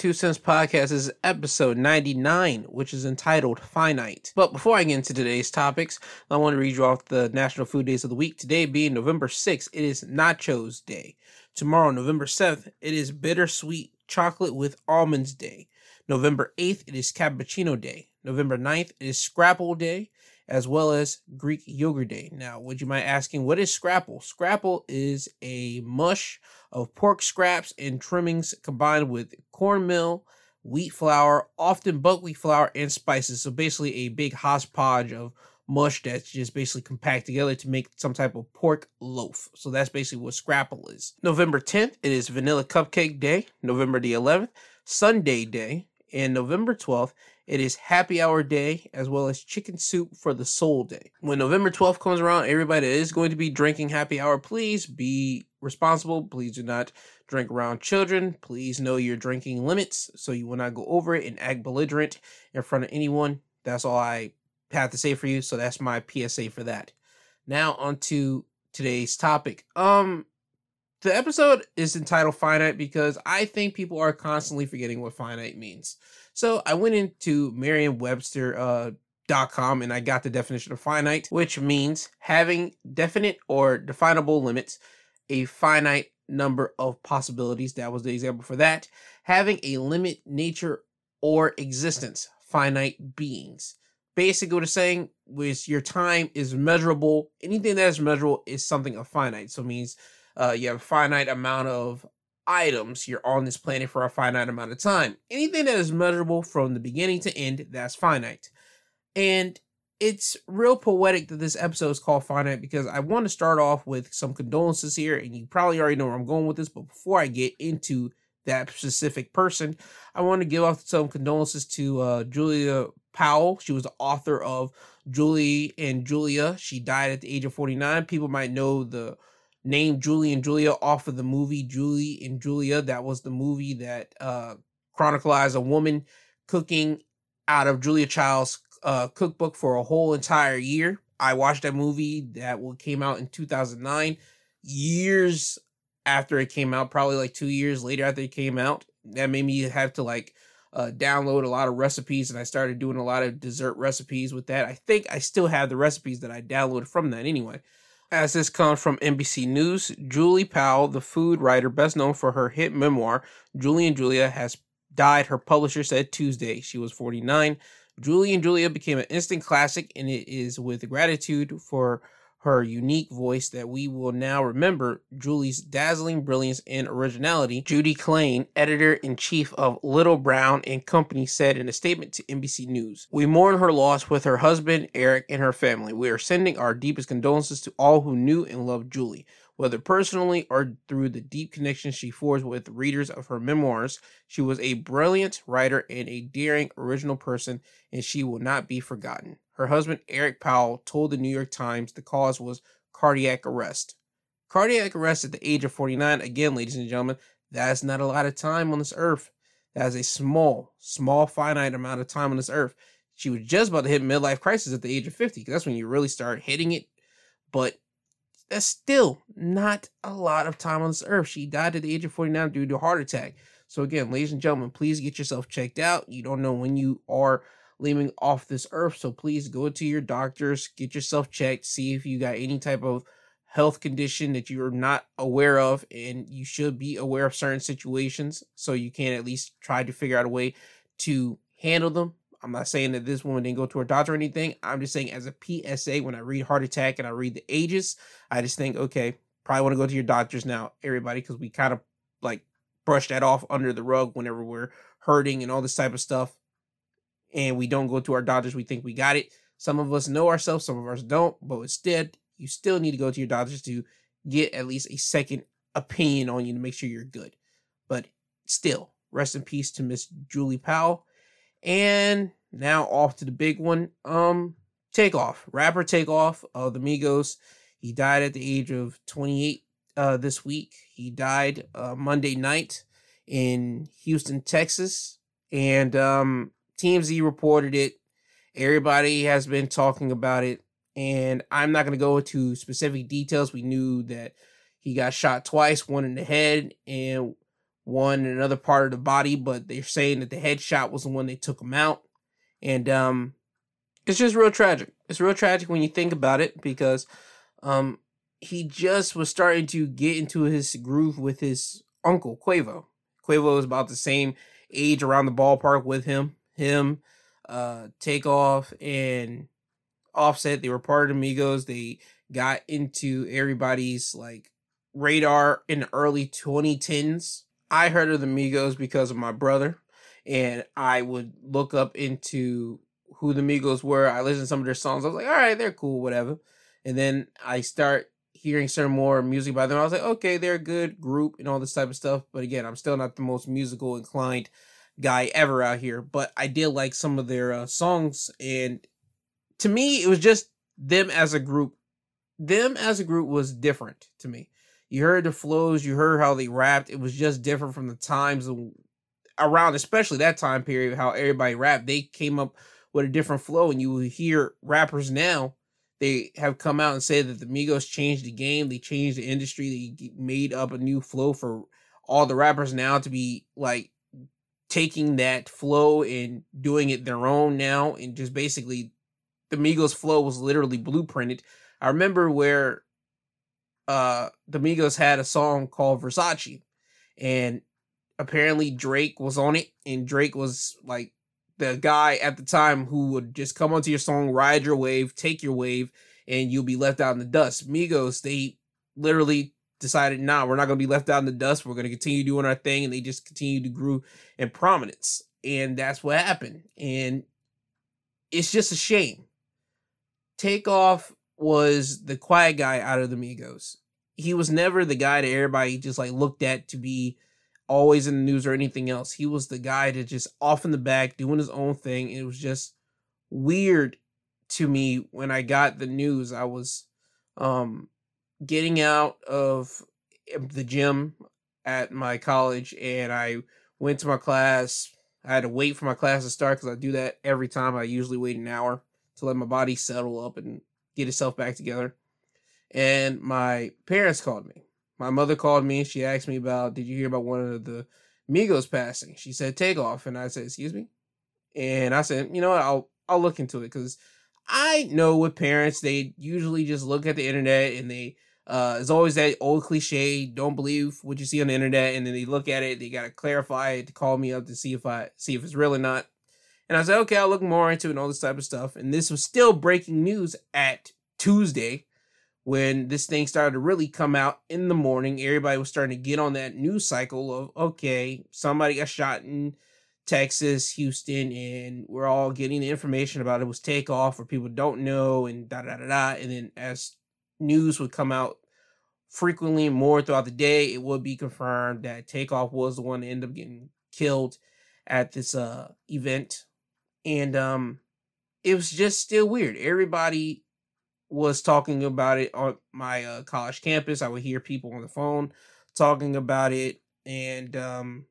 Two Cents Podcast. Is episode 99, which is entitled Finite. But before I get into today's topics, I want to read you off the National Food Days of the Week. Today being November 6th, it is Nachos Day. Tomorrow, November 7th, it is Bittersweet Chocolate with Almonds Day. November 8th, it is Cappuccino Day. November 9th, it is Scrapple Day, as well as Greek Yogurt Day. Now, would you mind asking, what is Scrapple? Scrapple is a mush of pork scraps and trimmings combined with cornmeal, wheat flour, often buckwheat flour, and spices. So basically, a big hodgepodge of mush that's just basically compact together to make some type of pork loaf. So that's basically what Scrapple is. November 10th, it is Vanilla Cupcake Day. November the 11th, Sunday Day. And November 12th, it is happy hour day as well as chicken soup for the soul day. When November 12th comes around, everybody is going to be drinking happy hour, please be responsible. Please do not drink around children. Please know your drinking limits so you will not go over it and act belligerent in front of anyone. That's all I have to say for you. So that's my PSA for that. Now on to today's topic. Um the episode is entitled Finite because I think people are constantly forgetting what finite means. So I went into Merriam-Webster uh, .com and I got the definition of finite, which means having definite or definable limits, a finite number of possibilities. That was the example for that. Having a limit, nature, or existence, finite beings. Basically, what it's saying is your time is measurable. Anything that is measurable is something of finite. So it means uh, you have a finite amount of items. You're on this planet for a finite amount of time. Anything that is measurable from the beginning to end, that's finite. And it's real poetic that this episode is called Finite because I want to start off with some condolences here, and you probably already know where I'm going with this. But before I get into that specific person, I want to give off some condolences to uh, Julia Powell. She was the author of Julie and Julia. She died at the age of 49. People might know the name Julie and Julia off of the movie Julie and Julia. That was the movie that uh, chronicled a woman cooking out of Julia Child's uh, cookbook for a whole entire year. I watched that movie that came out in 2009, years after it came out, probably like two years later after it came out. That made me have to like uh, download a lot of recipes, and I started doing a lot of dessert recipes with that. I think I still have the recipes that I downloaded from that anyway. As this comes from NBC News, Julie Powell, the food writer best known for her hit memoir, Julie and Julia, has died, her publisher said Tuesday. She was 49. Julie and Julia became an instant classic, and it is with gratitude for her unique voice that we will now remember Julie's dazzling brilliance and originality. Judy Clain, editor in chief of Little Brown and Company, said in a statement to NBC News We mourn her loss with her husband, Eric, and her family. We are sending our deepest condolences to all who knew and loved Julie. Whether personally or through the deep connection she forged with readers of her memoirs, she was a brilliant writer and a daring, original person, and she will not be forgotten. Her husband, Eric Powell, told the New York Times the cause was cardiac arrest. Cardiac arrest at the age of 49, again, ladies and gentlemen, that's not a lot of time on this earth. That is a small, small, finite amount of time on this earth. She was just about to hit midlife crisis at the age of 50, because that's when you really start hitting it. But that's still not a lot of time on this earth. She died at the age of 49 due to a heart attack. So, again, ladies and gentlemen, please get yourself checked out. You don't know when you are leaving off this earth. So please go to your doctors, get yourself checked, see if you got any type of health condition that you're not aware of, and you should be aware of certain situations so you can at least try to figure out a way to handle them. I'm not saying that this woman didn't go to her doctor or anything. I'm just saying as a PSA, when I read heart attack and I read the ages, I just think, okay, probably want to go to your doctors now, everybody, because we kind of like brush that off under the rug whenever we're hurting and all this type of stuff and we don't go to our doctors, we think we got it. Some of us know ourselves, some of us don't, but instead, you still need to go to your doctors to get at least a second opinion on you to make sure you're good. But still, rest in peace to Miss Julie Powell. And now off to the big one. Um, Takeoff, rapper Takeoff of the Migos. He died at the age of 28 uh, this week. He died uh, Monday night in Houston, Texas, and um, TMZ reported it. Everybody has been talking about it, and I'm not going to go into specific details. We knew that he got shot twice, one in the head and one in another part of the body, but they're saying that the headshot was the one that took him out. And um it's just real tragic. It's real tragic when you think about it because um he just was starting to get into his groove with his uncle Quavo. Quavo is about the same age around the ballpark with him. Him, uh, Takeoff, and Offset. They were part of Amigos. They got into everybody's like radar in the early 2010s. I heard of the Migos because of my brother, and I would look up into who the Migos were. I listened to some of their songs. I was like, all right, they're cool, whatever. And then I start hearing some more music by them. I was like, okay, they're a good group and all this type of stuff. But again, I'm still not the most musical inclined guy ever out here. But I did like some of their uh, songs, and to me, it was just them as a group. Them as a group was different to me. You heard the flows, you heard how they rapped. It was just different from the times around, especially that time period, how everybody rapped. They came up with a different flow, and you hear rappers now. They have come out and said that the Migos changed the game. They changed the industry. They made up a new flow for all the rappers now to be like taking that flow and doing it their own now, and just basically the Migos flow was literally blueprinted. I remember where uh the Migos had a song called Versace and apparently Drake was on it and Drake was like the guy at the time who would just come onto your song, ride your wave, take your wave, and you'll be left out in the dust. Migos, they literally decided, nah, we're not gonna be left out in the dust. We're gonna continue doing our thing, and they just continued to grow in prominence. And that's what happened. And it's just a shame. Takeoff was the quiet guy out of the Migos he was never the guy that everybody just like looked at to be always in the news or anything else. He was the guy that just off in the back doing his own thing. It was just weird to me when I got the news. I was um getting out of the gym at my college and I went to my class. I had to wait for my class to start because I do that every time. I usually wait an hour to let my body settle up and get itself back together and my parents called me. My mother called me. She asked me about, did you hear about one of the Migos passing? She said, take off. and I said, excuse me. And I said, you know what? I'll I'll look into it because I know with parents they usually just look at the internet and they uh it's always that old cliche don't believe what you see on the internet and then they look at it they gotta clarify it to call me up to see if I see if it's real or not. And I said, okay, I'll look more into it and all this type of stuff. And this was still breaking news at Tuesday when this thing started to really come out in the morning, everybody was starting to get on that news cycle of okay, somebody got shot in Texas, Houston, and we're all getting the information about it was takeoff or people don't know and da da da da. And then as news would come out frequently more throughout the day, it would be confirmed that takeoff was the one that ended up getting killed at this uh event. And um it was just still weird. Everybody was talking about it on my uh, college campus. I would hear people on the phone talking about it, and um,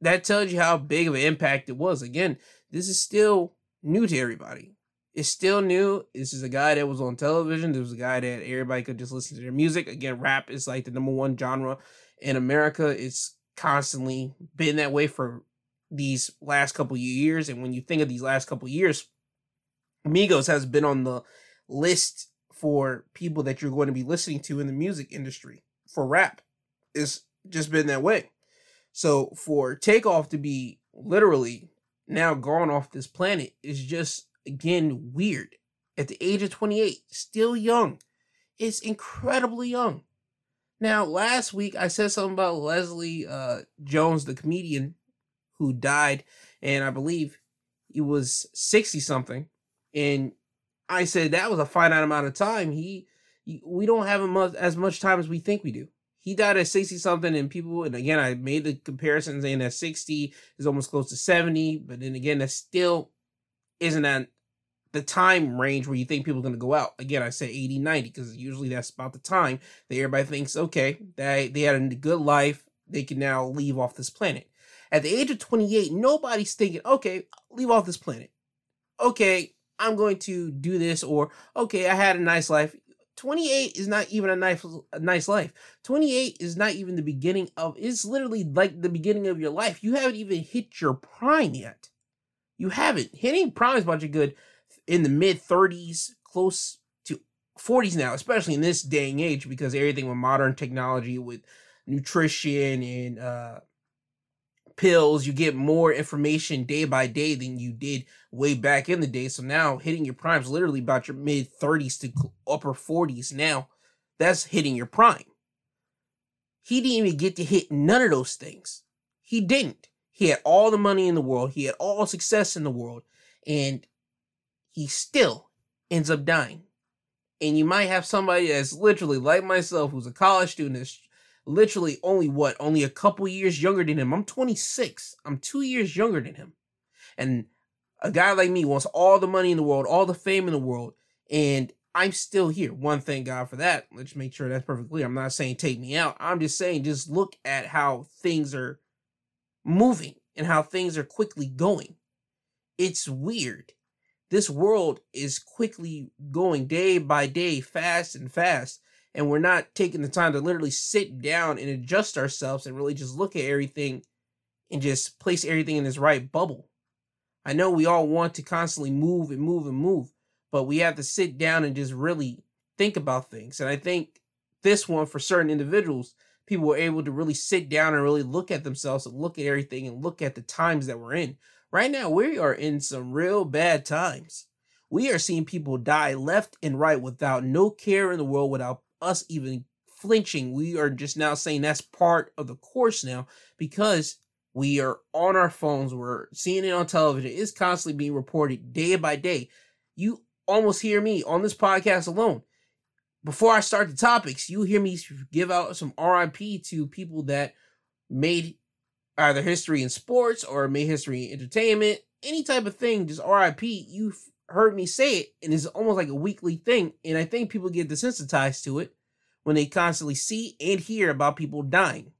that tells you how big of an impact it was. Again, this is still new to everybody. It's still new. This is a guy that was on television. This was a guy that everybody could just listen to their music. Again, rap is like the number one genre in America. It's constantly been that way for these last couple years. And when you think of these last couple years, Migos has been on the list for people that you're going to be listening to in the music industry for rap. It's just been that way. So for Takeoff to be literally now gone off this planet is just again weird. At the age of 28, still young. It's incredibly young. Now, last week I said something about Leslie uh, Jones, the comedian who died, and I believe he was 60 something. And I said that was a finite amount of time. He, he we don't have much, as much time as we think we do. He died at 60 something, and people, and again, I made the comparison saying that 60 is almost close to 70, but then again, that's still isn't that the time range where you think people are going to go out. Again, I say 80, 90 because usually that's about the time that everybody thinks, okay, they, they had a good life. They can now leave off this planet. At the age of 28, nobody's thinking, okay, leave off this planet. Okay, I'm going to do this or okay, I had a nice life. 28 is not even a nice a nice life. 28 is not even the beginning of it's literally like the beginning of your life. You haven't even hit your prime yet. You haven't. Hitting prime is a bunch of good in the mid 30s, close to 40s now, especially in this day and age, because everything with modern technology, with nutrition and uh, pills, you get more information day by day than you did way back in the day. So now hitting your prime is literally about your mid 30s to upper 40s. Now that's hitting your prime. He didn't even get to hit none of those things. He didn't. He had all the money in the world, he had all success in the world, and he still ends up dying. And you might have somebody that's literally like myself, who's a college student, that's literally only what, only a couple years younger than him. I'm 26. I'm two years younger than him. And a guy like me wants all the money in the world, all the fame in the world, and I'm still here. One, thank God for that. Let's make sure that's perfectly clear. I'm not saying take me out. I'm just saying just look at how things are moving and how things are quickly going. It's weird this world is quickly going day by day, fast and fast. And we're not taking the time to literally sit down and adjust ourselves and really just look at everything and just place everything in its right bubble. I know we all want to constantly move and move and move, but we have to sit down and just really think about things. And I think this one, for certain individuals, people were able to really sit down and really look at themselves and look at everything and look at the times that we're in. Right now, we are in some real bad times. We are seeing people die left and right without no care in the world, without us even flinching. We are just now saying that's part of the course now because we are on our phones, we're seeing it on television. It's constantly being reported day by day. You almost hear me on this podcast alone. Before I start the topics, you hear me give out some RIP to people that made either history in sports or made history in entertainment, any type of thing, just RIP, you've heard me say it, and it's almost like a weekly thing. And I think people get desensitized to it when they constantly see and hear about people dying.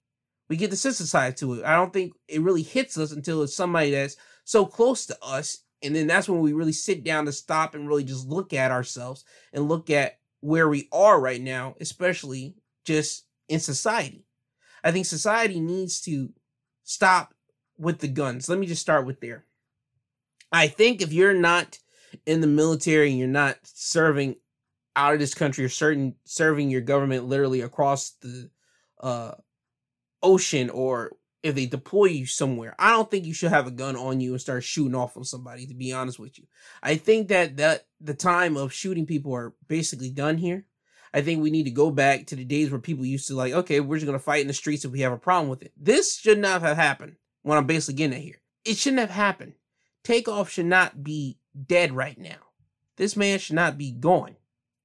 We get desensitized to it. I don't think it really hits us until it's somebody that's so close to us. And then that's when we really sit down to stop and really just look at ourselves and look at where we are right now, especially just in society. I think society needs to stop with the guns. Let me just start with there. I think if you're not in the military and you're not serving out of this country or certain serving your government literally across the uh, ocean or if they deploy you somewhere, I don't think you should have a gun on you and start shooting off on somebody. To be honest with you, I think that that the time of shooting people are basically done here. I think we need to go back to the days where people used to like, okay, we're just gonna fight in the streets if we have a problem with it. This should not have happened. when I'm basically getting at here, it shouldn't have happened. Takeoff should not be dead right now. This man should not be gone.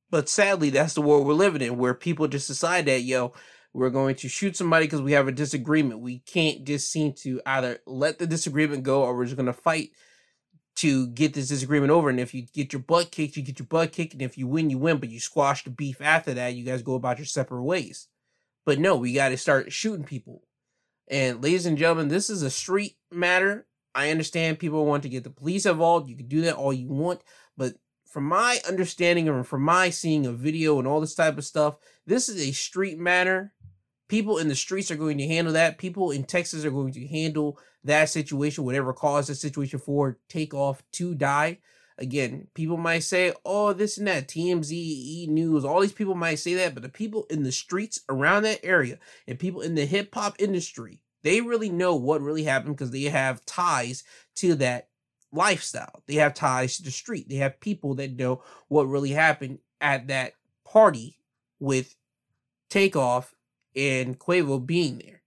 But sadly, that's the world we're living in, where people just decide that, yo, we're going to shoot somebody because we have a disagreement. We can't just seem to either let the disagreement go or we're just gonna fight to get this disagreement over. And if you get your butt kicked, you get your butt kicked. And if you win, you win. But you squash the beef after that. You guys go about your separate ways. But no, we got to start shooting people. And ladies and gentlemen, this is a street matter. I understand people want to get the police involved. You can do that all you want. But from my understanding and from my seeing a video and all this type of stuff, this is a street matter. People in the streets are going to handle that. People in Texas are going to handle that situation, whatever caused the situation for takeoff to die. Again, people might say, oh, this and that, TMZ, E News, all these people might say that, but the people in the streets around that area and people in the hip hop industry, they really know what really happened because they have ties to that lifestyle. They have ties to the street. They have people that know what really happened at that party with Takeoff and Quavo being there.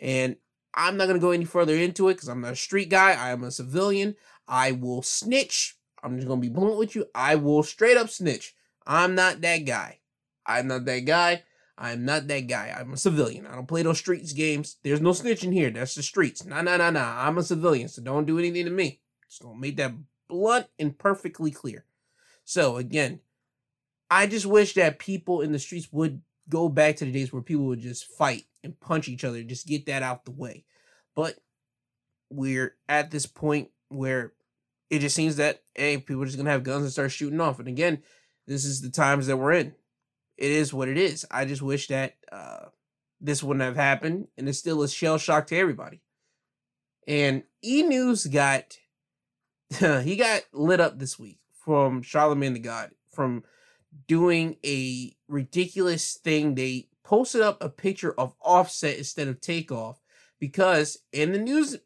And I'm not going to go any further into it because I'm not a street guy. I am a civilian. I will snitch. I'm just going to be blunt with you. I will straight up snitch. I'm not that guy. I'm not that guy. I'm not that guy. I'm a civilian. I don't play those streets games. There's no snitching here. That's the streets. Nah, nah, nah, nah. I'm a civilian, so don't do anything to me. Just gonna make that blunt and perfectly clear. So again, I just wish that people in the streets would go back to the days where people would just fight and punch each other, just get that out the way. But we're at this point where it just seems that hey, people are just gonna have guns and start shooting off. And again, this is the times that we're in. It is what it is. I just wish that uh, this wouldn't have happened, and it's still a shell shock to everybody. And E News got he got lit up this week from Charlemagne the God from doing a ridiculous thing. They posted up a picture of Offset instead of Takeoff because in the news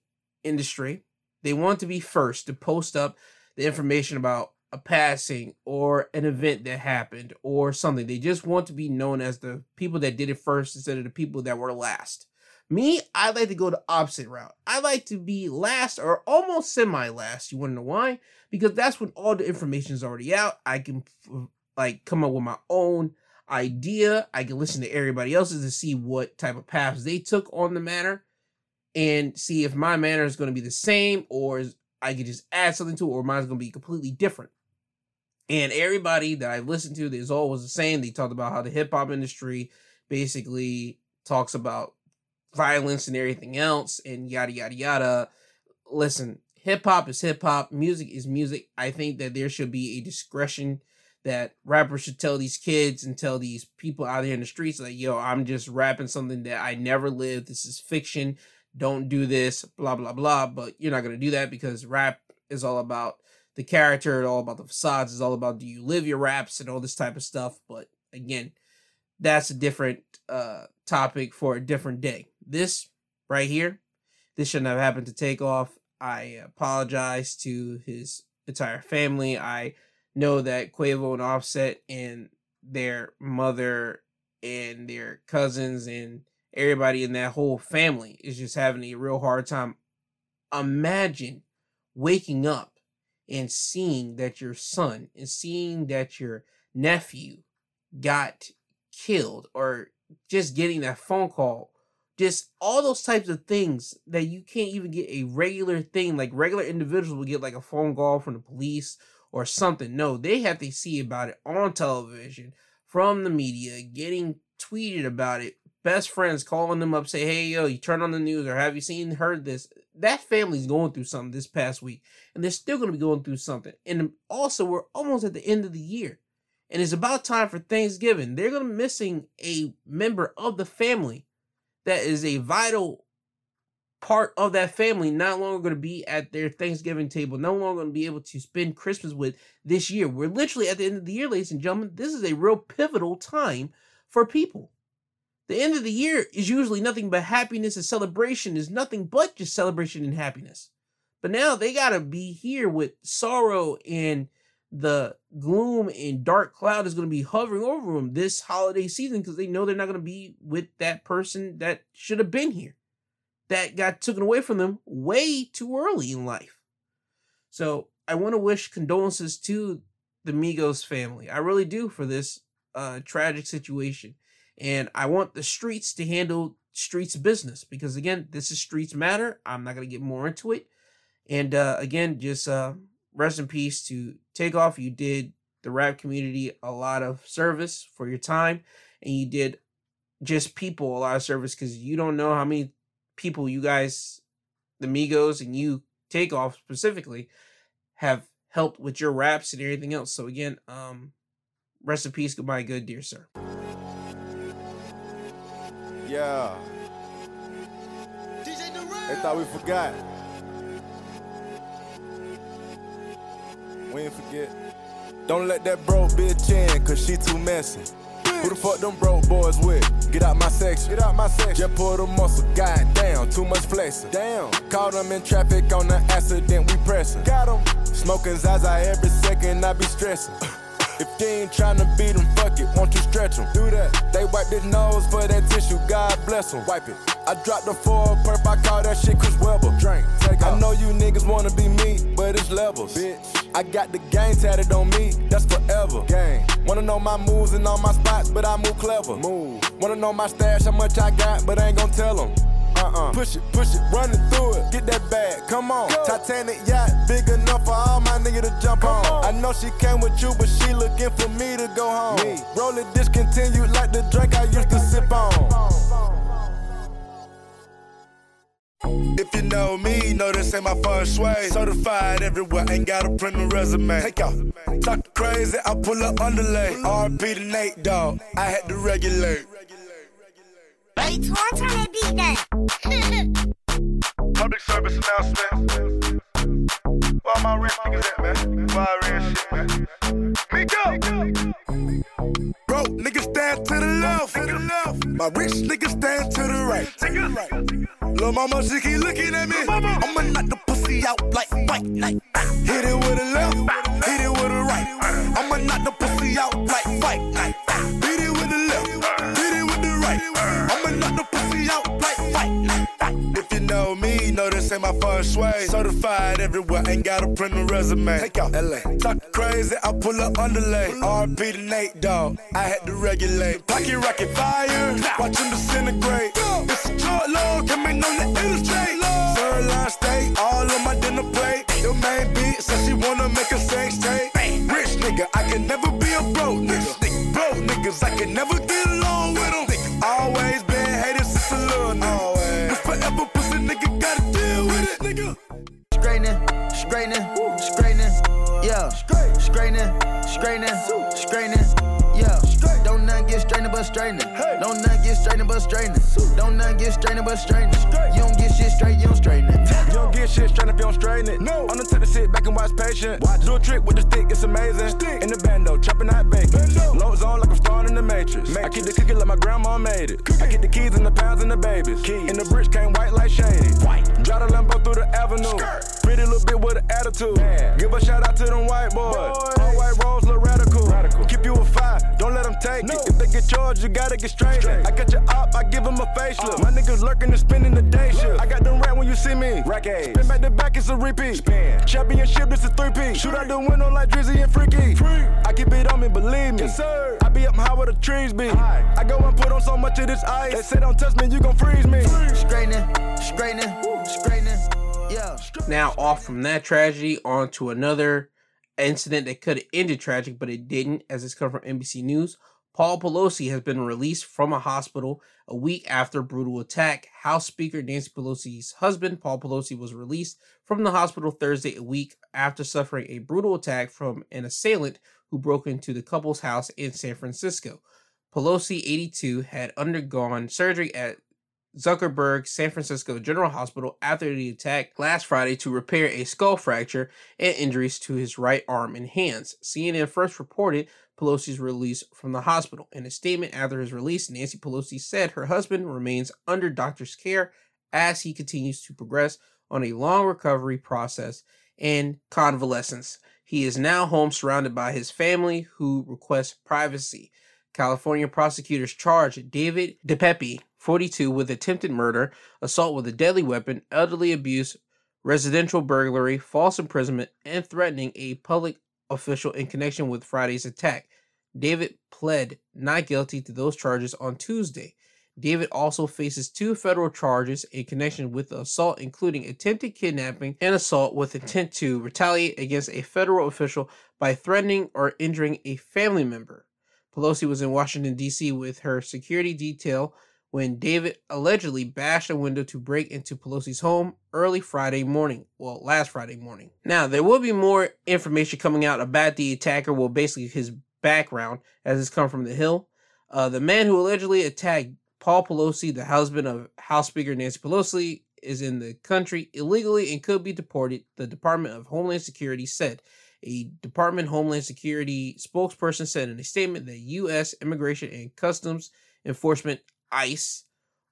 industry, they want to be first to post up the information about a passing or an event that happened or something. They just want to be known as the people that did it first instead of the people that were last. Me, I like to go the opposite route. I like to be last or almost semi last. You want to know why? Because that's when all the information is already out. I can like come up with my own idea. I can listen to everybody else's to see what type of paths they took on the matter and see if my manner is going to be the same or I could just add something to it or mine's going to be completely different. And everybody that I listened to, there's always the same. They talked about how the hip hop industry basically talks about violence and everything else and yada yada yada. Listen, hip hop is hip hop, music is music. I think that there should be a discretion that rappers should tell these kids and tell these people out there in the streets like, yo, I'm just rapping something that I never lived. This is fiction. Don't do this, blah blah blah. But you're not gonna do that because rap is all about the character, and all about the facades, it's all about do you live your raps and all this type of stuff. But again, that's a different uh topic for a different day. This right here, this shouldn't have happened to take off. I apologize to his entire family. I know that Quavo and Offset and their mother and their cousins and everybody in that whole family is just having a real hard time. Imagine waking up and seeing that your son and seeing that your nephew got killed or just getting that phone call just all those types of things that you can't even get a regular thing like regular individuals will get like a phone call from the police or something. No they have to see about it on television from the media getting tweeted about it best friends calling them up say hey yo you turn on the news or have you seen heard this that family's going through something this past week and they're still going to be going through something and also we're almost at the end of the year and it's about time for thanksgiving they're going to be missing a member of the family that is a vital part of that family not longer going to be at their Thanksgiving table, no longer going to be able to spend Christmas with this year. We're literally at the end of the year, ladies and gentlemen. This is a real pivotal time for people. The end of the year is usually nothing but happiness and celebration, is nothing but just celebration and happiness. But now they got to be here with sorrow and the gloom and dark cloud is to be hovering over them this holiday season because they know they're not to be with that person that should have been here, that got taken away from them way too early in life. So I want to wish condolences to the Migos family. I really do for this uh, tragic situation. And I want the streets to handle streets business because, again, this is Streets Matter. I'm not to get more into it. And uh, again, just uh, rest in peace to Takeoff. You did the rap community a lot of service for your time, and you did just people a lot of service because you don't know how many people you guys, the Migos, and you Takeoff specifically, have helped with your raps and everything else. So again, um, rest in peace, goodbye, good dear sir. Yeah. They thought we forgot. We ain't forget. Don't let that broke bitch in, cause she too messy. Who the fuck them broke boys with? Get out my section. Get out my section. Just pull the muscle. God damn, too much flexing. Damn. Caught them in traffic on the accident, we pressing. Got them. Smoking Zaza every second, I be stressing. If you ain't tryna beat them, fuck it, won't you stretch them? Do that. They wipe their nose for that tissue, God bless them. Wipe it. I dropped the four perp, I call that shit Chris Webber. Drink, take off. I know you niggas wanna be me, but it's levels. Bitch. I got the game tatted on me, that's forever. Gang. Wanna know my moves and all my spots, but I move clever. Move. Wanna know my stash, how much I got, but I ain't gon' tell them. Uh-uh. Push it, push it, running through it. Get that bag, come on. Go. Titanic yacht, big enough for all my niggas to jump on. on. I know she came with you, but she looking for me to go home. Me. Roll it discontinued like the drink I used to sip on. If you know me, know this ain't my first way. Certified everywhere, ain't got a print a resume. Take off. Talk crazy, I pull up underlay. RP to Nate, dog. I had to regulate. Hey, turn that beat down. Public service announcement. Where my rich niggas at, man? Why real shit, man? Miko! Broke niggas stand to the left. To the left. My rich niggas stand to the right. To the right. Lil' mama, she keep looking at me. I'ma knock the pussy out like fight night. Hit it with a left, hit it with a right. I'ma knock the pussy out like fight I'ma the pussy out like fight. If you know me, know this ain't my first way. Certified everywhere, ain't got a print a resume. Take out LA. Talk crazy, I pull up underlay. RP to Nate, dog. I had to regulate. Pocket rocket fire, watch him disintegrate. It's a short load, coming on the illustrate. Sirloin steak, all on my dinner plate. Your main beat says she wanna make a sex tape. Rich nigga, I can never be a broke nigga. Broke niggas, I can never get along with them. Always straightening, straightening, yeah. Straightening, straightening, straightening, straightening but straightening. Don't nothing get straightening but straightening. Don't nothing get straightening but straightening. You don't get shit straight, you don't straighten it. You don't get shit straight if you don't straighten it. No. I'm the type to sit back and watch patient. Watch. Do a trick with the stick, it's amazing. Stick. In the bando, chopping out bacon. Loads on like I'm starring in the Matrix. Matrix. I keep the cookie like my grandma made it. Cookie. I get the keys and the pounds and the babies. Keys. And the bricks came white like shady. White. Drive the Lambo through the avenue. Skirt. Pretty little bit with an attitude. Man. Give a shout out to them white boys. boys. All white rolls look radical. radical. Keep you a five, don't let them take no. it. If they get charged, you gotta get straight. straight. I got your op, I give them a facelift. Uh. My niggas lurking and spending the day shift. I got them rat when you see me. Rack A's. Spin back to back, it's a repeat. Spin. Championship, it's a three-piece. Shoot out the window like Drizzy and Freaky. Free. I keep it on me, believe me. Yes, sir. I be up high where the trees be. High. I go and put on so much of this ice. They say don't touch me, you gon' freeze me. Straightening, straightening, straightening, yeah. Now, off from that tragedy, on to incident that could have ended tragic, but it didn't, as it's come from NBC News. Paul Pelosi has been released from a hospital a week after brutal attack. House Speaker Nancy Pelosi's husband, Paul Pelosi, was released from the hospital Thursday, a week after suffering a brutal attack from an assailant who broke into the couple's house in San Francisco. Pelosi, 82, had undergone surgery at Zuckerberg San Francisco General Hospital after the attack last Friday to repair a skull fracture and injuries to his right arm and hands. CNN first reported Pelosi's release from the hospital. In a statement after his release, Nancy Pelosi said her husband remains under doctor's care as he continues to progress on a long recovery process and convalescence. He is now home surrounded by his family who request privacy. California prosecutors charged David DePape 42 with attempted murder, assault with a deadly weapon, elderly abuse, residential burglary, false imprisonment, and threatening a public official in connection with Friday's attack. David pled not guilty to those charges on Tuesday. David also faces two federal charges in connection with the assault, including attempted kidnapping and assault with intent to retaliate against a federal official by threatening or injuring a family member. Pelosi was in Washington, D.C. with her security detail when David allegedly bashed a window to break into Pelosi's home early Friday morning. Well, last Friday morning. Now, there will be more information coming out about the attacker, well, basically his background, as it's come from the Hill. Uh, the man who allegedly attacked Paul Pelosi, the husband of House Speaker Nancy Pelosi, is in the country illegally and could be deported, the Department of Homeland Security said. A Department Homeland Security spokesperson said in a statement that U.S. Immigration and Customs Enforcement ICE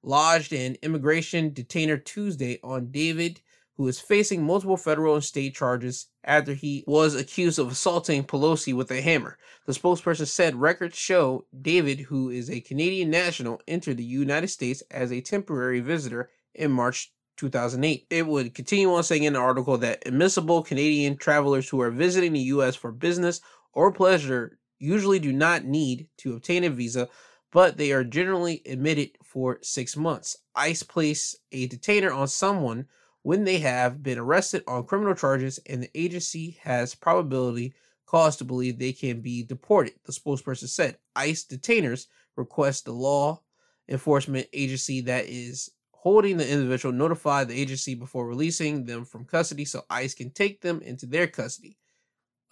lodged an immigration detainer Tuesday on David, who is facing multiple federal and state charges after he was accused of assaulting Pelosi with a hammer. The spokesperson said records show David, who is a Canadian national, entered the United States as a temporary visitor in March 2008. It would continue on saying in the article that admissible Canadian travelers who are visiting the U.S. for business or pleasure usually do not need to obtain a visa, but they are generally admitted for six months. ICE place a detainer on someone when they have been arrested on criminal charges and the agency has probability cause to believe they can be deported, the spokesperson said. ICE detainers request the law enforcement agency that is holding the individual notify the agency before releasing them from custody so ICE can take them into their custody.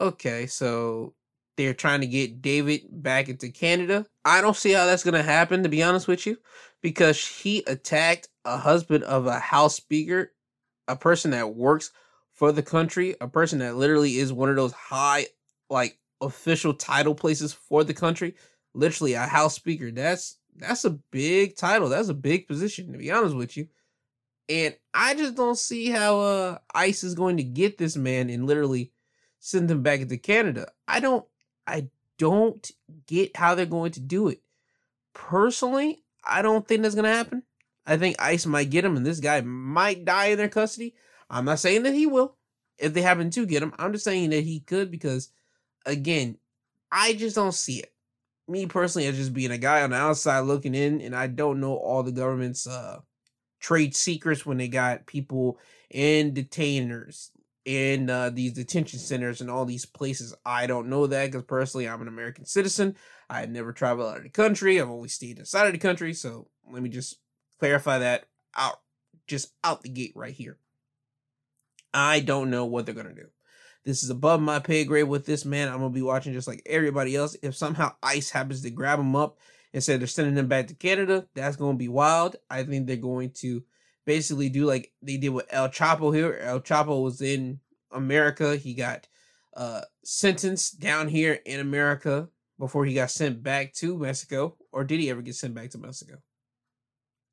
Okay, so they're trying to get David back into Canada. I don't see how that's going to happen, to be honest with you, because he attacked a husband of a House Speaker, a person that works for the country, a person that literally is one of those high, like, official title places for the country. Literally, a House Speaker. That's that's a big title. That's a big position, to be honest with you. And I just don't see how uh ICE is going to get this man and literally send him back into Canada. I don't I don't get how they're going to do it. Personally, I don't think that's gonna happen. I think ICE might get him and this guy might die in their custody. I'm not saying that he will if they happen to get him. I'm just saying that he could because again, I just don't see it me personally as just being a guy on the outside looking in, and I don't know all the government's uh, trade secrets when they got people in detainers in uh, these detention centers and all these places. I don't know that because personally, I'm an American citizen. I have never traveled out of the country. I've only stayed inside of the country. So let me just clarify that out, just out the gate right here. I don't know what they're gonna do. This is above my pay grade with this man. I'm gonna be watching just like everybody else. If somehow ICE happens to grab him up and say they're sending him back to Canada, that's gonna be wild. I think they're going to basically do like they did with El Chapo here. El Chapo was in America. He got uh sentenced down here in America before he got sent back to Mexico. Or did he ever get sent back to Mexico?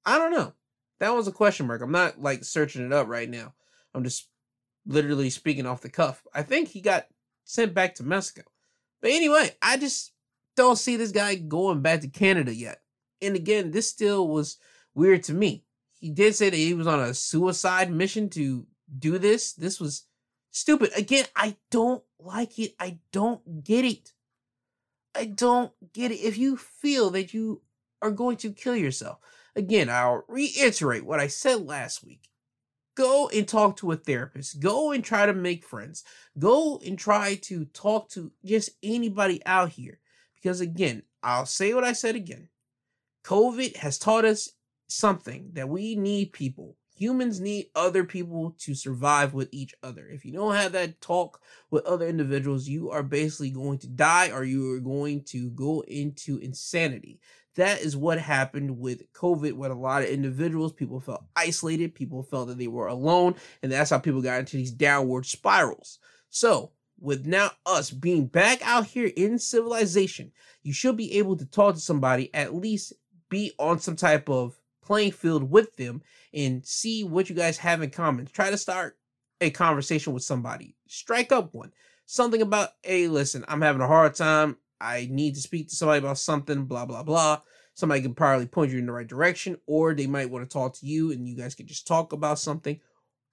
I don't know. That was a question mark. I'm not like searching it up right now. I'm just literally speaking off the cuff. I think he got sent back to Mexico. But anyway, I just don't see this guy going back to Canada yet. And again, this still was weird to me. He did say that he was on a suicide mission to do this. This was stupid. Again, I don't like it. I don't get it. I don't get it. If you feel that you are going to kill yourself, again, I'll reiterate what I said last week go and talk to a therapist. Go and try to make friends. Go and try to talk to just anybody out here. Because again, I'll say what I said again. COVID has taught us something that we need people. Humans need other people to survive with each other. If you don't have that talk with other individuals, you are basically going to die or you are going to go into insanity. That is what happened with COVID with a lot of individuals. People felt isolated, people felt that they were alone, and that's how people got into these downward spirals. So, with now us being back out here in civilization, you should be able to talk to somebody, at least be on some type of playing field with them and see what you guys have in common. Try to start a conversation with somebody. Strike up one. Something about, hey, listen, I'm having a hard time. I need to speak to somebody about something, blah, blah, blah. Somebody can probably point you in the right direction, or they might want to talk to you and you guys can just talk about something.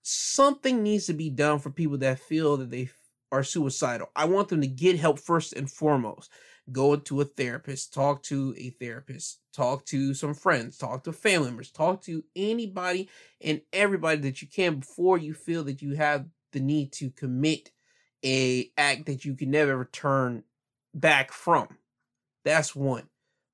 Something needs to be done for people that feel that they are suicidal. I want them to get help first and foremost. Go to a therapist, talk to a therapist, talk to some friends, talk to family members, talk to anybody and everybody that you can before you feel that you have the need to commit a act that you can never return back from. That's one.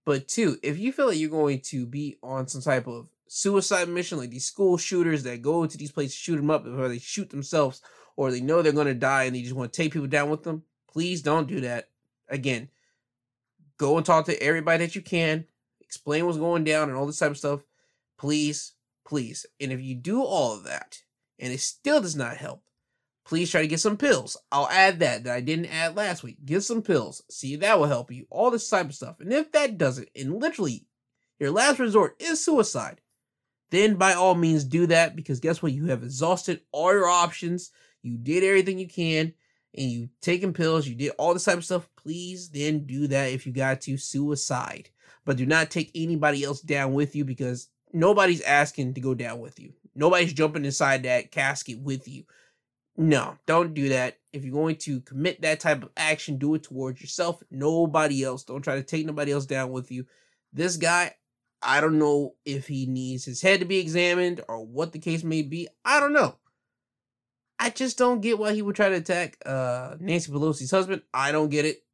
But two, if you feel like you're going to be on some type of suicide mission, like these school shooters that go to these places, shoot them up, or they shoot themselves, or they know they're going to die and they just want to take people down with them, please don't do that. Again, go and talk to everybody that you can, explain what's going down and all this type of stuff. Please, please. And if you do all of that and it still does not help, please try to get some pills. I'll add that that I didn't add last week. Get some pills. See that will help you. All this type of stuff. And if that doesn't, and literally your last resort is suicide, then by all means do that because guess what? You have exhausted all your options. You did everything you can and you taking pills, you did all this type of stuff. Please then do that if you got to suicide. But do not take anybody else down with you because nobody's asking to go down with you. Nobody's jumping inside that casket with you. No, don't do that. If you're going to commit that type of action, do it towards yourself, nobody else. Don't try to take nobody else down with you. This guy, I don't know if he needs his head to be examined or what the case may be. I don't know. I just don't get why he would try to attack uh, Nancy Pelosi's husband. I don't get it.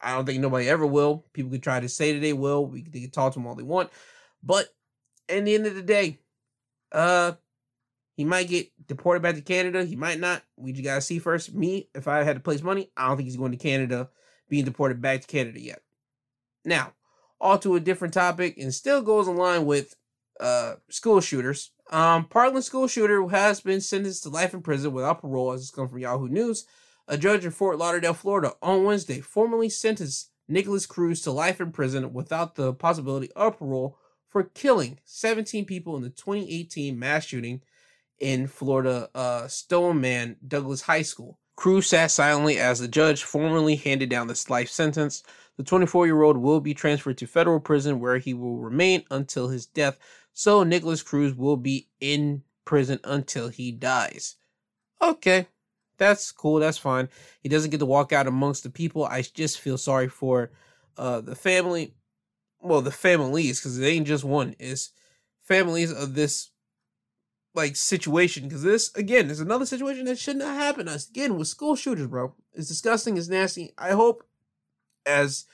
I don't think nobody ever will. People could try to say that they will. We they can talk to him all they want, but at the end of the day, uh, he might get deported back to Canada. He might not. We just gotta see first. Me, if I had to place money, I don't think he's going to Canada, being deported back to Canada yet. Now, all to a different topic, and still goes in line with uh school shooters. Um, Parkland school shooter has been sentenced to life in prison without parole, as it's come from Yahoo News. A judge in Fort Lauderdale, Florida, on Wednesday formally sentenced Nikolas Cruz to life in prison without the possibility of parole for killing 17 people in the 2018 mass shooting in Florida uh, Stoneman Douglas High School. Cruz sat silently as the judge formally handed down this life sentence. The 24 year old will be transferred to federal prison where he will remain until his death. So Nikolas Cruz will be in prison until he dies. Okay, that's cool. That's fine. He doesn't get to walk out amongst the people. I just feel sorry for uh, the family. Well, the families, because it ain't just one. It's families of this like situation. Because this again is another situation that should not happen. Us again with school shooters, bro. It's disgusting. It's nasty. I hope as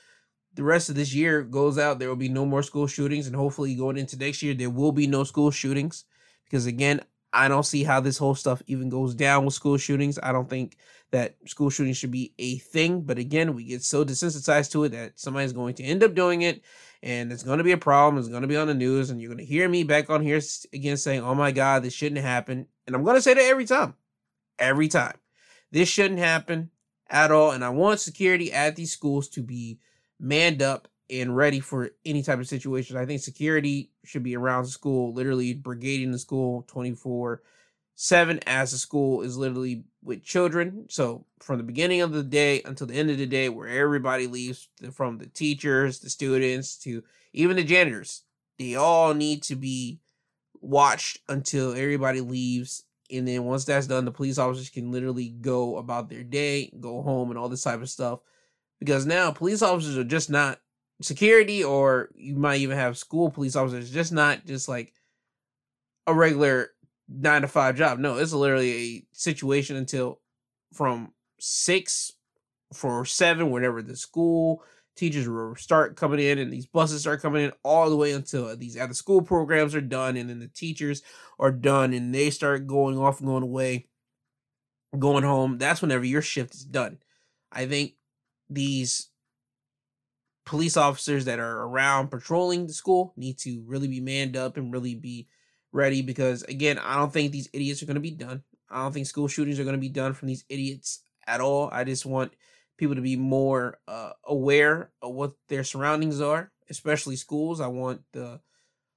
the rest of this year goes out, there will be no more school shootings, and hopefully going into next year, there will be no school shootings. Because again, I don't see how this whole stuff even goes down with school shootings. I don't think that school shootings should be a thing. But again, we get so desensitized to it that somebody's going to end up doing it. And it's going to be a problem. It's going to be on the news. And you're going to hear me back on here again saying, oh my God, this shouldn't happen. And I'm going to say that every time. Every time. This shouldn't happen at all. And I want security at these schools to be manned up and ready for any type of situation. I think security should be around school, literally brigading the school 24 7 as the school is literally with children. So from the beginning of the day until the end of the day, where everybody leaves, from the teachers, the students, to even the janitors, they all need to be watched until everybody leaves. And then once that's done, the police officers can literally go about their day, go home, and all this type of stuff. Because now police officers are just not security or you might even have school police officers just not just like a regular nine to five job. No it's literally a situation until from six for seven whenever the school teachers will start coming in and these buses start coming in all the way until these after school programs are done and then the teachers are done and they start going off and going away going home. That's whenever your shift is done. I think these police officers that are around patrolling the school need to really be manned up and really be ready because again i don't think these idiots are going to be done. I don't think school shootings are going to be done from these idiots at all. I just want people to be more uh, aware of what their surroundings are especially schools. I want the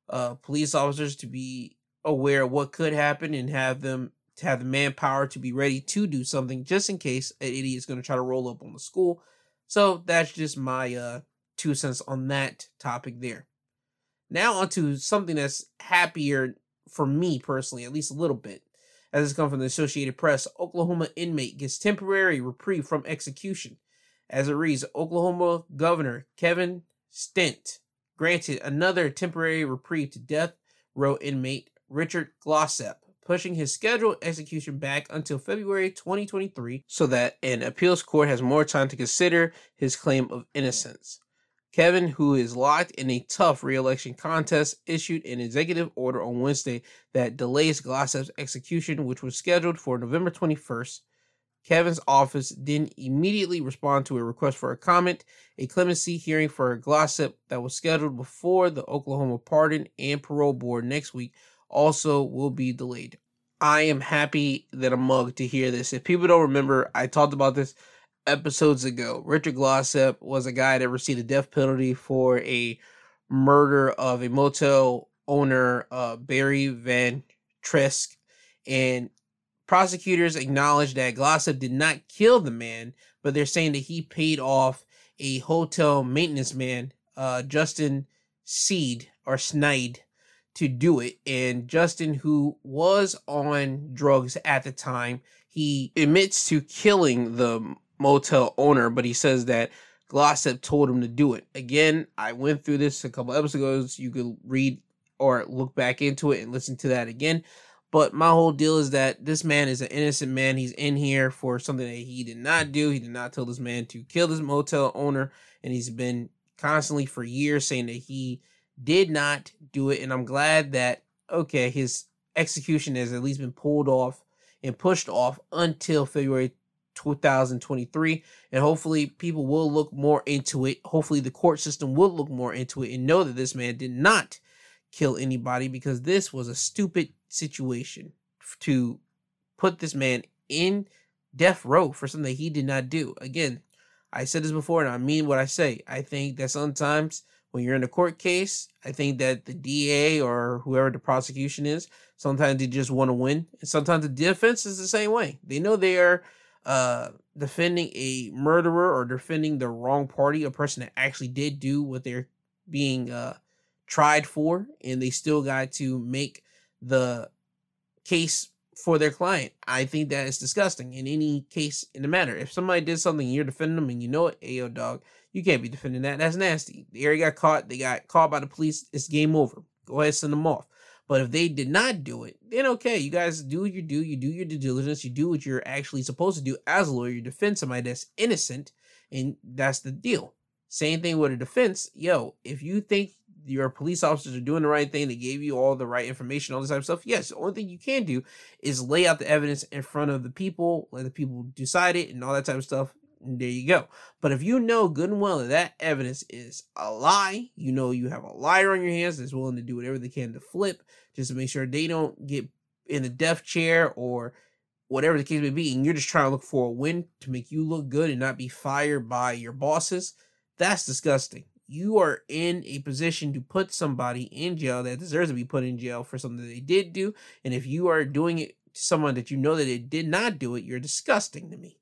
uh, police officers to be aware of what could happen and have them to have the manpower to be ready to do something just in case an idiot is going to try to roll up on the school so that's just my uh two cents on that topic there. Now onto something that's happier for me personally, at least a little bit. As it's come from the Associated Press, Oklahoma inmate gets temporary reprieve from execution. As it reads, Oklahoma Governor Kevin Stitt granted another temporary reprieve to death row inmate Richard Glossip, pushing his scheduled execution back until February 2023 so that an appeals court has more time to consider his claim of innocence. Kevin, who is locked in a tough re-election contest, issued an executive order on Wednesday that delays Glossip's execution, which was scheduled for November 21st. Kevin's office didn't immediately respond to a request for a comment. A clemency hearing for Glossip that was scheduled before the Oklahoma Pardon and Parole Board next week also will be delayed. I am happy that I'm mugged to hear this. If people don't remember, I talked about this episodes ago, Richard Glossip was a guy that received a death penalty for a murder of a motel owner, uh, Barry Van Treese. And prosecutors acknowledged that Glossip did not kill the man, but they're saying that he paid off a hotel maintenance man, uh, Justin Seed or Snide, to do it. And Justin, who was on drugs at the time, he admits to killing the motel owner, but he says that Glossip told him to do it. Again, I went through this a couple episodes. You could read or look back into it and listen to that again. But my whole deal is that this man is an innocent man. He's in here for something that he did not do. He did not tell this man to kill this motel owner. And he's been constantly for years saying that he did not do it. And I'm glad that, okay, his execution has at least been pulled off and pushed off until February 2023 and hopefully people will look more into it hopefully the court system will look more into it and know that this man did not kill anybody because this was a stupid situation to put this man in death row for something he did not do again i said this before and i mean what i say i think that sometimes when you're in a court case i think that the da or whoever the prosecution is sometimes they just want to win and sometimes the defense is the same way they know they are uh, defending a murderer or defending the wrong party, a person that actually did do what they're being uh, tried for, and they still got to make the case for their client. I think that is disgusting in any case in the matter. If somebody did something you're defending them and you know it, ayo dog, you can't be defending that. That's nasty. They already got caught. They got caught by the police. It's game over. Go ahead, send them off. But if they did not do it, then okay, you guys do what you do, you do your due diligence, you do what you're actually supposed to do as a lawyer, you defend somebody that's innocent, and that's the deal. Same thing with a defense. Yo, if you think your police officers are doing the right thing, they gave you all the right information, all this type of stuff, yes, the only thing you can do is lay out the evidence in front of the people, let the people decide it, and all that type of stuff, there you go. But if you know good and well that that evidence is a lie, you know you have a liar on your hands that's willing to do whatever they can to flip just to make sure they don't get in the death chair or whatever the case may be, and you're just trying to look for a win to make you look good and not be fired by your bosses, that's disgusting. You are in a position to put somebody in jail that deserves to be put in jail for something that they did do. And if you are doing it to someone that you know that it did not do it, you're disgusting to me.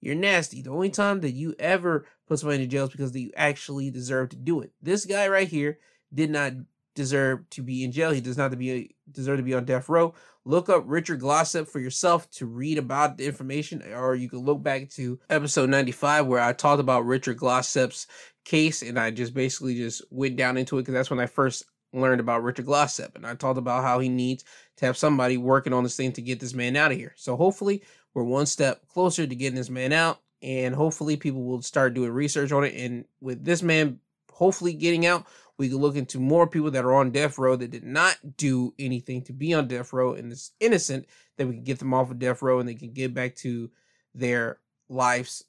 You're nasty. The only time that you ever put somebody in jail is because you actually deserve to do it. This guy right here did not deserve to be in jail. He does not to be deserve to be on death row. Look up Richard Glossip for yourself to read about the information, or you can look back to episode 95 where I talked about Richard Glossip's case, and I just basically just went down into it because that's when I first learned about Richard Glossip, and I talked about how he needs to have somebody working on this thing to get this man out of here. So hopefully we're one step closer to getting this man out, and hopefully people will start doing research on it. And with this man hopefully getting out, we can look into more people that are on death row that did not do anything to be on death row and is innocent. That we can get them off of death row and they can get back to their lives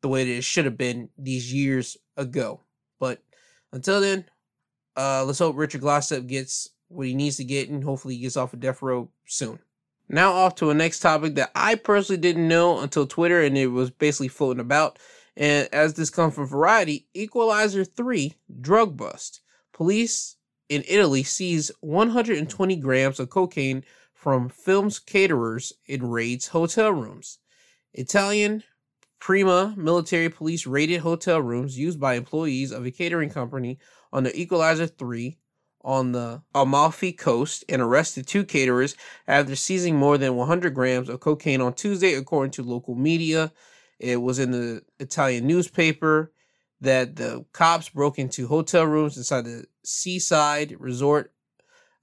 the way that it should have been these years ago. But until then, uh, let's hope Richard Glossip gets what he needs to get and hopefully he gets off of death row soon. Now off to a next topic that I personally didn't know until Twitter and it was basically floating about. And as this comes from Variety, Equalizer 3 drug bust. Police in Italy seize 120 grams of cocaine from films caterers in raids hotel rooms. Italian Prima military police raided hotel rooms used by employees of a catering company on the Equalizer 3 on the Amalfi coast and arrested two caterers after seizing more than 100 grams of cocaine on Tuesday, according to local media. It was in the Italian newspaper that the cops broke into hotel rooms inside the seaside resort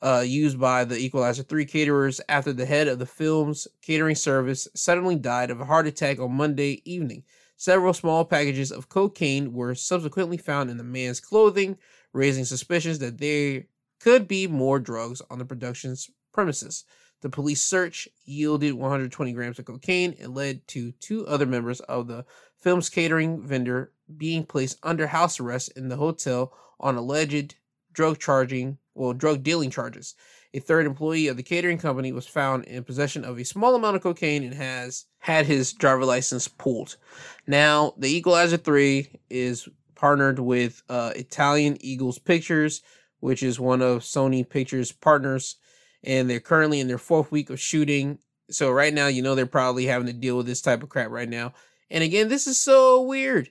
uh, used by the Equalizer 3 caterers after the head of the film's catering service suddenly died of a heart attack on Monday evening. Several small packages of cocaine were subsequently found in the man's clothing, raising suspicions that there could be more drugs on the production's premises. The police search yielded 120 grams of cocaine and led to two other members of the film's catering vendor being placed under house arrest in the hotel on alleged drug charging, well, drug dealing charges. A third employee of the catering company was found in possession of a small amount of cocaine and has had his driver license pulled. Now, the Equalizer 3 is partnered with uh, Italian Eagle Pictures, which is one of Sony Pictures' partners, and they're currently in their fourth week of shooting. So, right now, you know, they're probably having to deal with this type of crap right now. And again, this is so weird.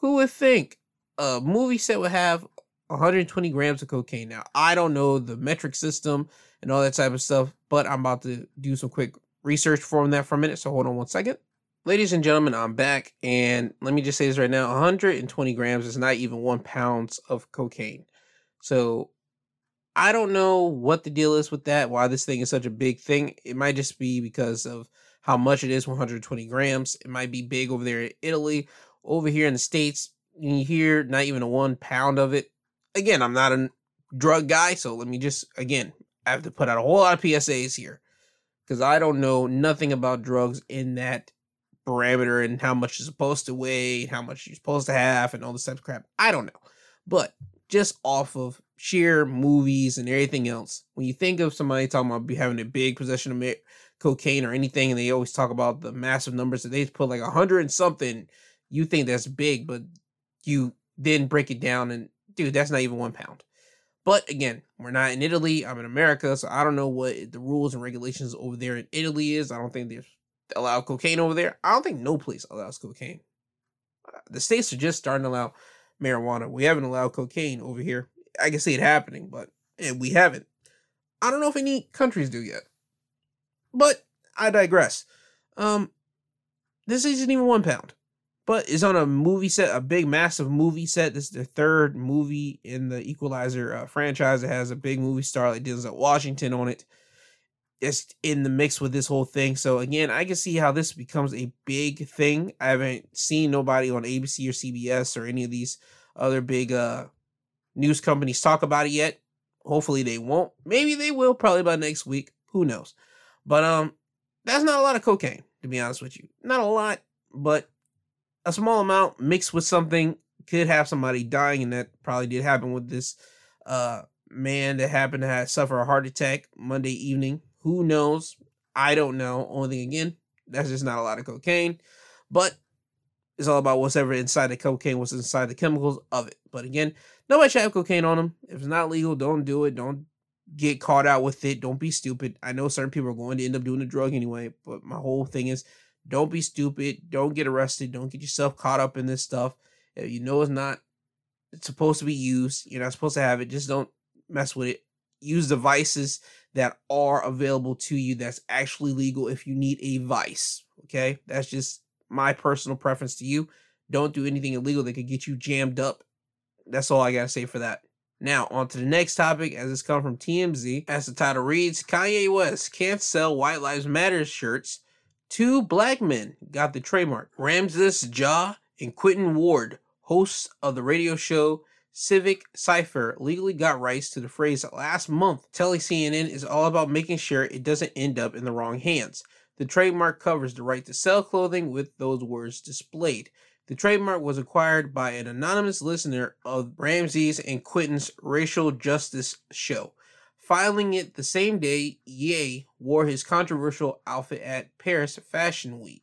Who would think a movie set would have 120 grams of cocaine? Now, I don't know the metric system and all that type of stuff, but I'm about to do some quick research for that for a minute. So hold on one second. Ladies and gentlemen, I'm back, and let me just say this right now: 120 grams is not even one pound of cocaine. So I don't know what the deal is with that. Why this thing is such a big thing? It might just be because of how much it is 120 grams. It might be big over there in Italy. Over here in the states, you hear not even a one pound of it. Again, I'm not a drug guy, so let me just again I have to put out a whole lot of PSAs here because I don't know nothing about drugs in that parameter and how much you're supposed to weigh, how much you're supposed to have, and all this type of crap. I don't know. But just off of sheer movies and everything else, when you think of somebody talking about having a big possession of cocaine or anything, and they always talk about the massive numbers that they put like a hundred and something, you think that's big, but you then break it down and dude, that's not even one pound. But again, we're not in Italy. I'm in America, so I don't know what the rules and regulations over there in Italy is. I don't think they allow cocaine over there. I don't think no place allows cocaine. Uh, the states are just starting to allow marijuana. We haven't allowed cocaine over here. I can see it happening, but and we haven't. I don't know if any countries do yet. But I digress. Um, this isn't even one pound, but it's on a movie set, a big, massive movie set. This is the third movie in the Equalizer uh, franchise. It has a big movie star like Denzel Washington on it just in the mix with this whole thing. So again, I can see how this becomes a big thing. I haven't seen nobody on ABC or CBS or any of these other big uh news companies talk about it yet. Hopefully they won't. Maybe they will probably by next week. Who knows? But um that's not a lot of cocaine, to be honest with you. Not a lot, but a small amount mixed with something could have somebody dying, and that probably did happen with this uh man that happened to have suffer a heart attack Monday evening who knows? I don't know. Only thing again, that's just not a lot of cocaine. But it's all about what's ever inside the cocaine, what's inside the chemicals of it. But again, nobody should have cocaine on them. If it's not legal, don't do it. Don't get caught out with it. Don't be stupid. I know certain people are going to end up doing the drug anyway, but my whole thing is don't be stupid. Don't get arrested. Don't get yourself caught up in this stuff. If you know it's not it's supposed to be used, you're not supposed to have it. Just don't mess with it. Use devices that are available to you that's actually legal if you need a vice. Okay. That's just my personal preference to you. Don't do anything illegal that could get you jammed up. That's all I got to say for that. Now, on to the next topic, as it's come from TMZ. As the title reads, Kanye West can't sell White Lives Matter shirts. Two black men got the trademark. Ramses Ja and Quentin Ward, hosts of the radio show Civic Cipher legally got rights to the phrase last month. Telling CNN is all about making sure it doesn't end up in the wrong hands. The trademark covers the right to sell clothing with those words displayed. The trademark was acquired by an anonymous listener of Ramsey's and Quentin's racial justice show. Filing it the same day, Ye wore his controversial outfit at Paris Fashion Week.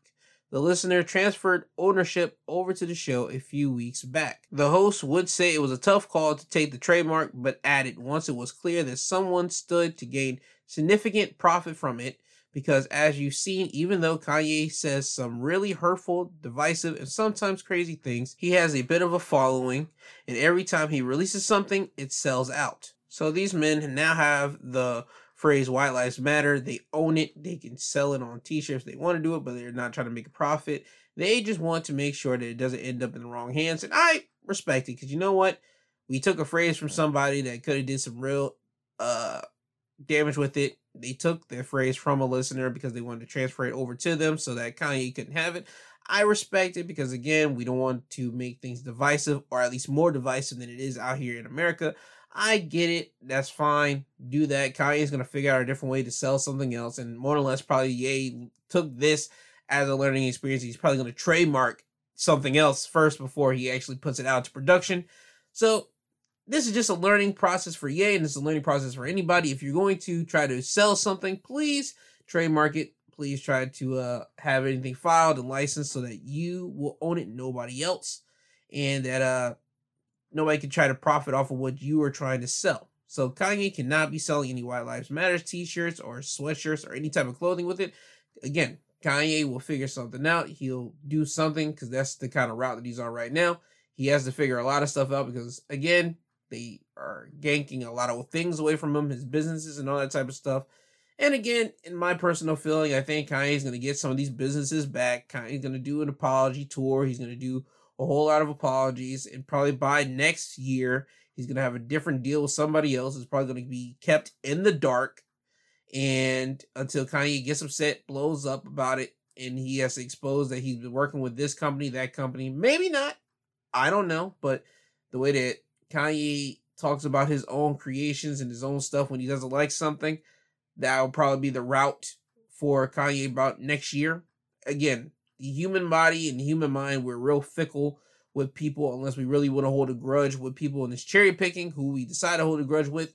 The listener transferred ownership over to the show a few weeks back. The host would say it was a tough call to take the trademark, but added once it was clear that someone stood to gain significant profit from it, because as you've seen, even though Kanye says some really hurtful, divisive, and sometimes crazy things, he has a bit of a following, and every time he releases something, it sells out. So these men now have the phrase White Lives Matter. They own it. They can sell it on t-shirts. They want to do it, but they're not trying to make a profit. They just want to make sure that it doesn't end up in the wrong hands. And I respect it because you know what? We took a phrase from somebody that could have did some real uh damage with it. They took their phrase from a listener because they wanted to transfer it over to them so that Kanye couldn't have it. I respect it because again, we don't want to make things divisive or at least more divisive than it is out here in America. I get it. That's fine. Do that. Kanye's gonna figure out a different way to sell something else, and more or less, probably Ye took this as a learning experience. He's probably gonna trademark something else first before he actually puts it out to production. So this is just a learning process for Ye, and it's a learning process for anybody. If you're going to try to sell something, please trademark it. Please try to uh, have anything filed and licensed so that you will own it, nobody else, and that uh nobody can try to profit off of what you are trying to sell. So Kanye cannot be selling any White Lives Matter t-shirts or sweatshirts or any type of clothing with it. Again, Kanye will figure something out. He'll do something because that's the kind of route that he's on right now. He has to figure a lot of stuff out because again, they are ganking a lot of things away from him, his businesses and all that type of stuff. And again, in my personal feeling, I think Kanye's going to get some of these businesses back. Kanye's going to do an apology tour. He's going to do a whole lot of apologies. And probably by next year, he's going to have a different deal with somebody else. It's probably going to be kept in the dark. And until Kanye gets upset, blows up about it, and he has to expose that he's been working with this company, that company. Maybe not. I don't know. But the way that Kanye talks about his own creations and his own stuff when he doesn't like something, that will probably be the route for Kanye about next year. Again, the human body and human mind, we're real fickle with people unless we really want to hold a grudge with people in this cherry picking who we decide to hold a grudge with.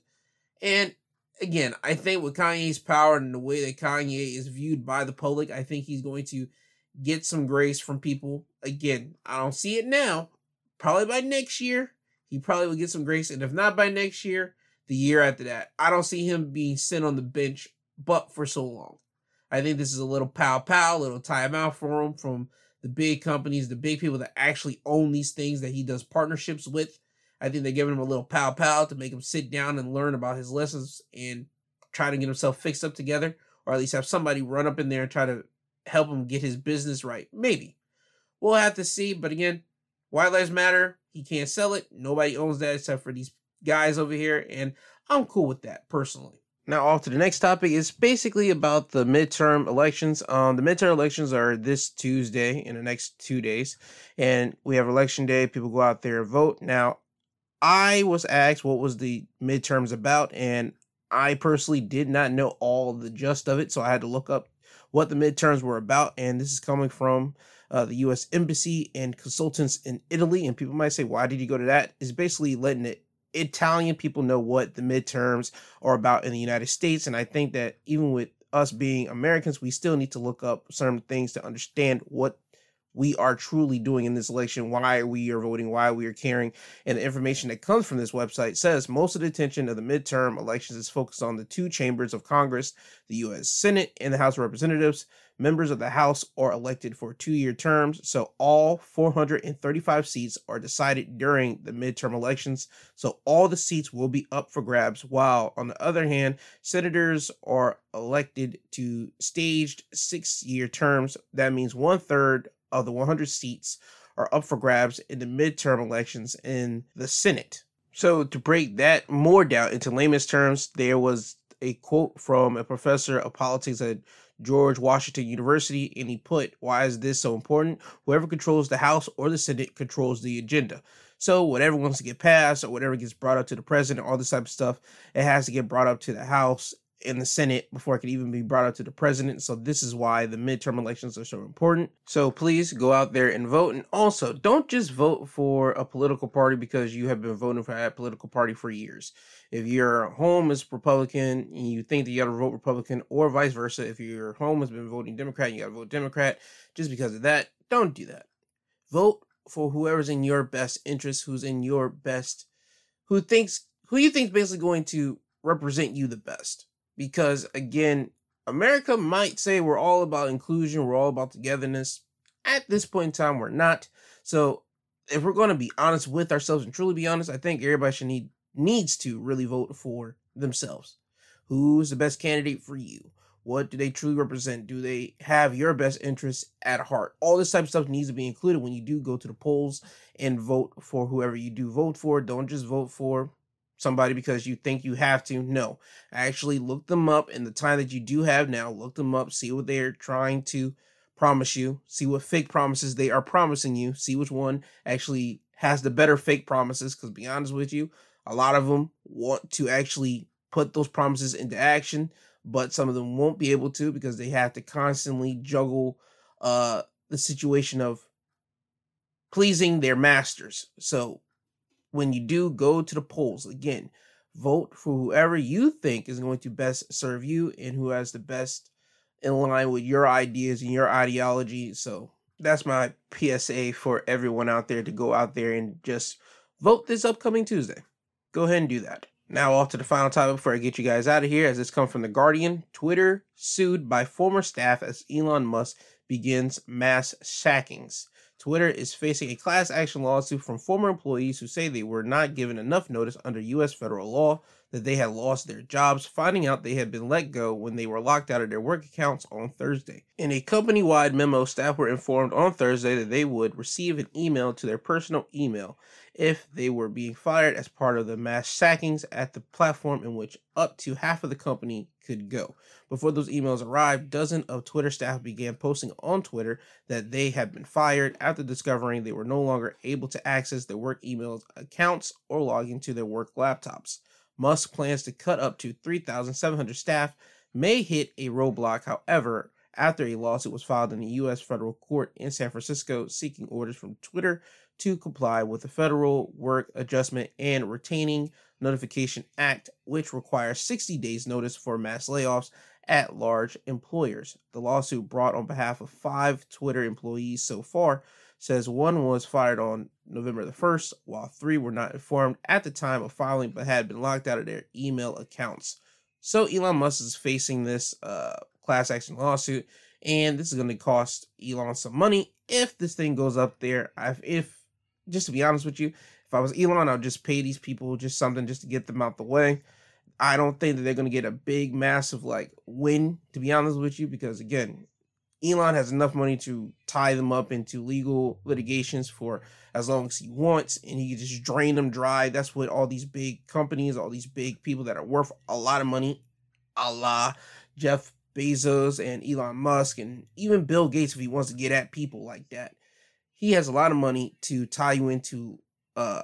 And again, I think with Kanye's power and the way that Kanye is viewed by the public, I think he's going to get some grace from people. Again, I don't see it now. Probably by next year, he probably will get some grace. And if not by next year, the year after that. I don't see him being sent on the bench but for so long. I think this is a little pow pow, little timeout for him from the big companies, the big people that actually own these things that he does partnerships with. I think they're giving him a little pow pow to make him sit down and learn about his lessons and try to get himself fixed up together, or at least have somebody run up in there and try to help him get his business right. Maybe. We'll have to see. But again, White Lives Matter, he can't sell it. Nobody owns that except for these guys over here, and I'm cool with that personally. Now, off to the next topic is basically about the midterm elections. Um, the midterm elections are this Tuesday in the next two days, and we have election day. People go out there and vote. Now, I was asked what was the midterms about, and I personally did not know all the gist of it, so I had to look up what the midterms were about. And this is coming from uh, the U.S. Embassy and consultants in Italy. And people might say, "Why did you go to that?" Is basically letting it Italian people know what the midterms are about in the United States. And I think that even with us being Americans, we still need to look up certain things to understand what we are truly doing in this election, why we are voting, why we are caring. And the information that comes from this website says most of the attention of the midterm elections is focused on the two chambers of Congress, the U.S. Senate and the House of Representatives. Members of the House are elected for two year terms, so all 435 seats are decided during the midterm elections. So all the seats will be up for grabs, while on the other hand, senators are elected to staged six year terms. That means one third of the 100 seats are up for grabs in the midterm elections in the Senate. So, to break that more down into layman's terms, there was a quote from a professor of politics at George Washington University, and he put, Why is this so important? Whoever controls the House or the Senate controls the agenda. So, whatever wants to get passed or whatever gets brought up to the president, all this type of stuff, it has to get brought up to the House in the Senate before it could even be brought up to the president. So this is why the midterm elections are so important. So please go out there and vote. And also, don't just vote for a political party because you have been voting for that political party for years. If your home is Republican and you think that you got to vote Republican, or vice versa, if your home has been voting Democrat, you got to vote Democrat just because of that. Don't do that. Vote for whoever's in your best interest, who's in your best, who thinks, who you think is basically going to represent you the best because again, America might say we're all about inclusion, we're all about togetherness. At this point in time, we're not. So if we're going to be honest with ourselves and truly be honest, I think everybody should need needs to really vote for themselves. Who's the best candidate for you? What do they truly represent? Do they have your best interests at heart? All this type of stuff needs to be included when you do go to the polls and vote for whoever you do vote for. Don't just vote for somebody because you think you have to. No, actually look them up in the time that you do have now. Look them up, see what they're trying to promise you, see what fake promises they are promising you, see which one actually has the better fake promises. Because be honest with you, a lot of them want to actually put those promises into action, but some of them won't be able to because they have to constantly juggle uh the situation of pleasing their masters. So when you do go to the polls, again, vote for whoever you think is going to best serve you and who has the best in line with your ideas and your ideology. So that's my PSA for everyone out there to go out there and just vote this upcoming Tuesday. Go ahead and do that. Now, off to the final topic before I get you guys out of here, as this comes from The Guardian Twitter sued by former staff as Elon Musk begins mass sackings. Twitter is facing a class action lawsuit from former employees who say they were not given enough notice under U.S. federal law. that they had lost their jobs, finding out they had been let go when they were locked out of their work accounts on Thursday. In a company wide memo, staff were informed on Thursday that they would receive an email to their personal email if they were being fired as part of the mass sackings at the platform in which up to half of the company could go. Before those emails arrived, dozens of Twitter staff began posting on Twitter that they had been fired after discovering they were no longer able to access their work emails accounts or log into their work laptops. Musk plans to cut up to 3,700 staff may hit a roadblock, however, after a lawsuit was filed in the U.S. federal court in San Francisco seeking orders from Twitter to comply with the Federal Work Adjustment and Retaining Notification Act, which requires 60 days' notice for mass layoffs at large employers. The lawsuit brought on behalf of five Twitter employees so far says one was fired on November the 1st, while three were not informed at the time of filing but had been locked out of their email accounts. So Elon Musk is facing this uh, class action lawsuit, and this is going to cost Elon some money if this thing goes up there. If just to be honest with you, if I was Elon, I'd just pay these people just something just to get them out the way. I don't think that they're going to get a big, massive like win, to be honest with you, because again, Elon has enough money to tie them up into legal litigations for as long as he wants, and he can just drain them dry. That's what all these big companies, all these big people that are worth a lot of money, a la Jeff Bezos and Elon Musk, and even Bill Gates, if he wants to get at people like that, he has a lot of money to tie you into uh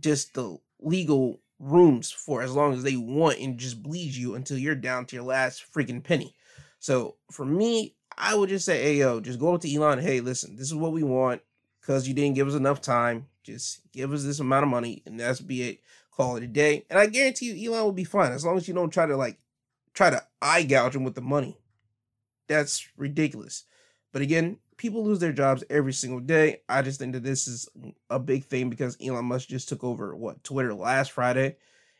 just the legal rooms for as long as they want and just bleed you until you're down to your last freaking penny. So for me, I would just say, hey yo, just go to Elon. Hey, listen, this is what we want because you didn't give us enough time. Just give us this amount of money, and that's be it. Call it a day. And I guarantee you, Elon will be fine as long as you don't try to like try to eye gouge him with the money. That's ridiculous. But again, people lose their jobs every single day. I just think that this is a big thing because Elon Musk just took over what Twitter last Friday.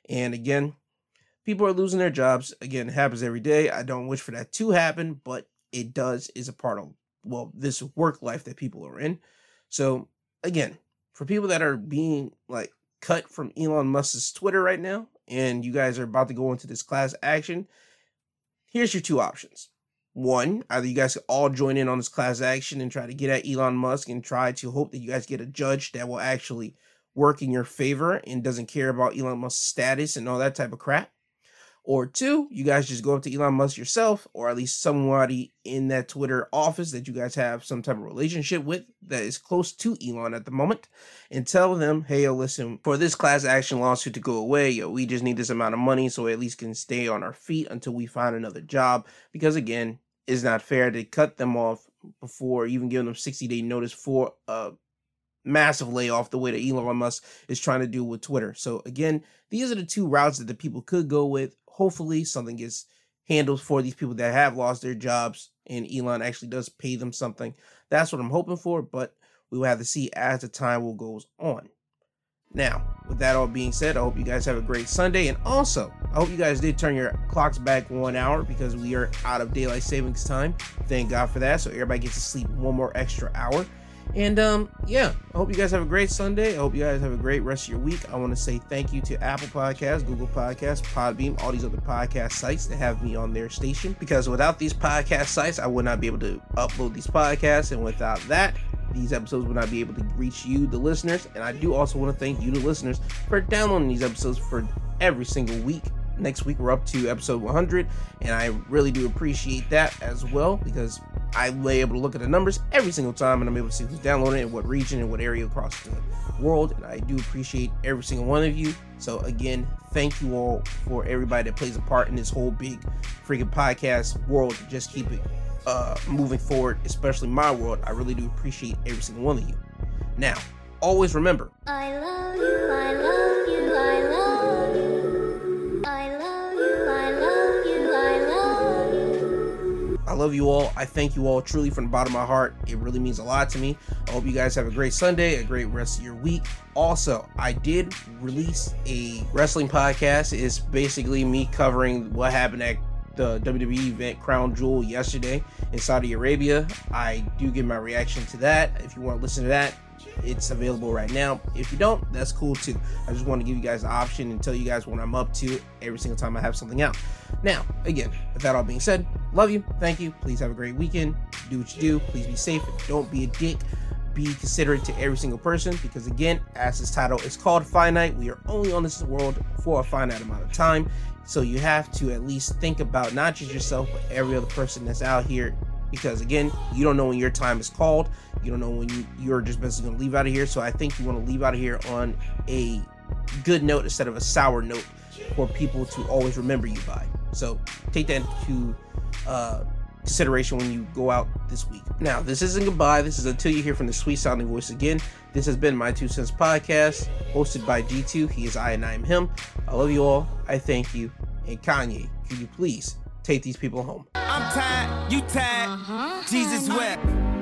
And again, people are losing their jobs. Again, it happens every day. I don't wish for that to happen, but it does is a part of well, this work life that people are in. So again, for people that are being like cut from Elon Musk's Twitter right now, and you guys are about to go into this class action, here's your two options one, either you guys all join in on this class action and try to get at Elon Musk and try to hope that you guys get a judge that will actually work in your favor and doesn't care about Elon Musk's status and all that type of crap. Or two, you guys just go up to Elon Musk yourself, or at least somebody in that Twitter office that you guys have some type of relationship with that is close to Elon at the moment, and tell them, hey, yo, listen, for this class action lawsuit to go away, yo, we just need this amount of money so we at least can stay on our feet until we find another job. Because again, it's not fair to cut them off before even giving them 60 day notice for a massive layoff the way that Elon Musk is trying to do with Twitter. So again, these are the two routes that the people could go with hopefully something gets handled for these people that have lost their jobs and Elon actually does pay them something. That's what I'm hoping for, but we will have to see as the time will goes on. Now, with that all being said, I hope you guys have a great Sunday. And also, I hope you guys did turn your clocks back one hour because we are out of daylight savings time. Thank God for that. So everybody gets to sleep one more extra hour. And um, yeah, I hope you guys have a great Sunday. I hope you guys have a great rest of your week. I want to say thank you to Apple Podcasts, Google Podcasts, Podbean, all these other podcast sites that have me on their station. Because without these podcast sites, I would not be able to upload these podcasts. And without that, these episodes would not be able to reach you, the listeners. And I do also want to thank you, the listeners, for downloading these episodes for every single week. Next week we're up to episode 100 and i really do appreciate that as well because i'm able to look at the numbers every single time and i'm able to see who's downloading it what region and what area across the world and i do appreciate every single one of you. So again thank you all for everybody that plays a part in this whole big freaking podcast world. Just keep it uh moving forward especially my world i really do appreciate every single one of you now always remember I love you, I love you, I love you. I love you, I love you, I love you. I love you all. I thank you all truly from the bottom of my heart. It really means a lot to me. I hope you guys have a great Sunday, a great rest of your week. Also, I did release a wrestling podcast. It's basically me covering what happened at the WWE event Crown Jewel yesterday in Saudi Arabia. I do give my reaction to that. If you want to listen to that, it's available right now. If you don't, that's cool too. I just want to give you guys the option and tell you guys what I'm up to every single time I have something out. Now, again, with that all being said, love you, thank you. Please have a great weekend. Do what you do. Please be safe. Don't be a dick. Be considerate to every single person because, again, as this title is called finite, we are only on this world for a finite amount of time. So you have to at least think about not just yourself, but every other person that's out here. Because again you don't know when your time is called. You don't know when you, you're just basically going to leave out of here. So i think you want to leave out of here on a good note instead of a sour note for people to always remember you by. So take that into uh, consideration when you go out this week. Now this isn't goodbye. This is until you hear from the sweet sounding voice again. This has been my two cents podcast hosted by g2 he is i and i am him. I love you all. I thank you. And kanye could you please take these people home? I'm tired, you tired. Uh-huh. Jesus wept.